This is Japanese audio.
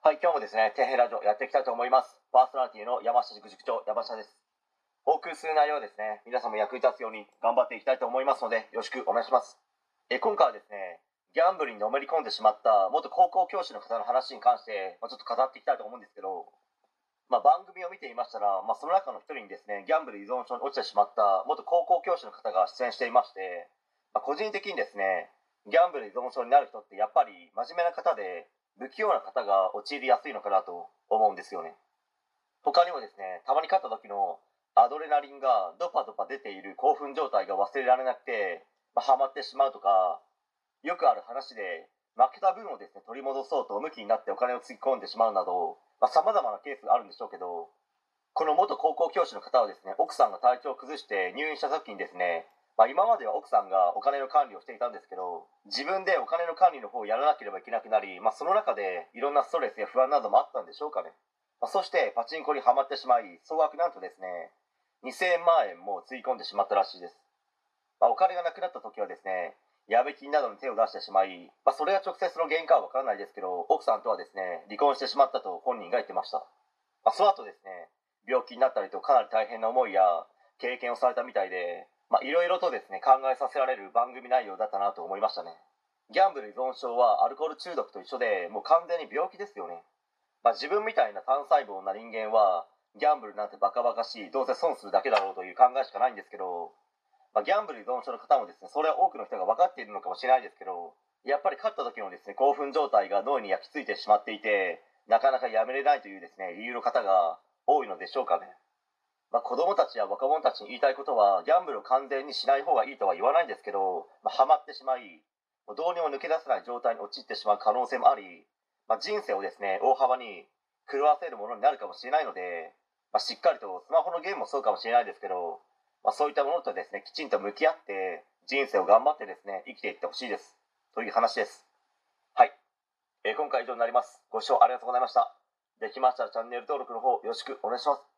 はい、今日もですね、底辺ラジオやっていきたいと思います。パーソナリティの山下塾塾長、山下です。お送りする内容はですね、皆さんも役に立つように頑張っていきたいと思いますので、よろしくお願いします。え今回はですね、ギャンブルにのめり込んでしまった元高校教師の方の話に関して、まあ、ちょっと語っていきたいと思うんですけど、まあ、番組を見ていましたら、まあ、その中の一人にですね、ギャンブル依存症に落ちてしまった元高校教師の方が出演していまして、まあ、個人的にですね、ギャンブル依存症になる人ってやっぱり真面目な方で、不器用な方が陥りやすいのかなと思うんですよね。他にもですねたまに勝った時のアドレナリンがドパドパ出ている興奮状態が忘れられなくて、まあ、ハマってしまうとかよくある話で負けた分をですね取り戻そうと向きになってお金をつぎ込んでしまうなどさまざ、まなケースがあるんでしょうけどこの元高校教師の方はですね奥さんが体調を崩して入院した時にですねまあ、今までは奥さんがお金の管理をしていたんですけど自分でお金の管理の方をやらなければいけなくなり、まあ、その中でいろんなストレスや不安などもあったんでしょうかね、まあ、そしてパチンコにはまってしまい総額なんとですね2000万円もつぎ込んでしまったらしいです、まあ、お金がなくなった時はですねやべ金などに手を出してしまい、ま、それが直接の原因かは分からないですけど奥さんとはですね離婚してしまったと本人が言ってました、ま、その後ですね病気になったりとかなり大変な思いや経験をされたみたいでまあ、いろいろとですね、考えさせられる番組内容だったなと思いましたね。ギャンブル依存症はアルコール中毒と一緒で、もう完全に病気ですよね。まあ、自分みたいな単細胞な人間は、ギャンブルなんてバカバカしい、どうせ損するだけだろうという考えしかないんですけど、まあ、ギャンブル依存症の方もですね、それは多くの人が分かっているのかもしれないですけど、やっぱり勝った時のですね、興奮状態が脳に焼き付いてしまっていて、なかなかやめれないというですね、理由の方が多いのでしょうかね。まあ、子供たちや若者たちに言いたいことはギャンブルを完全にしない方がいいとは言わないんですけど、まあ、ハマってしまいどうにも抜け出せない状態に陥ってしまう可能性もあり、まあ、人生をですね大幅に狂わせるものになるかもしれないので、まあ、しっかりとスマホのゲームもそうかもしれないですけど、まあ、そういったものとですねきちんと向き合って人生を頑張ってですね生きていってほしいです。という話です。はい、えー、今回以上になります。ご視聴ありがとうございました。できましたらチャンネル登録の方よろしくお願いします。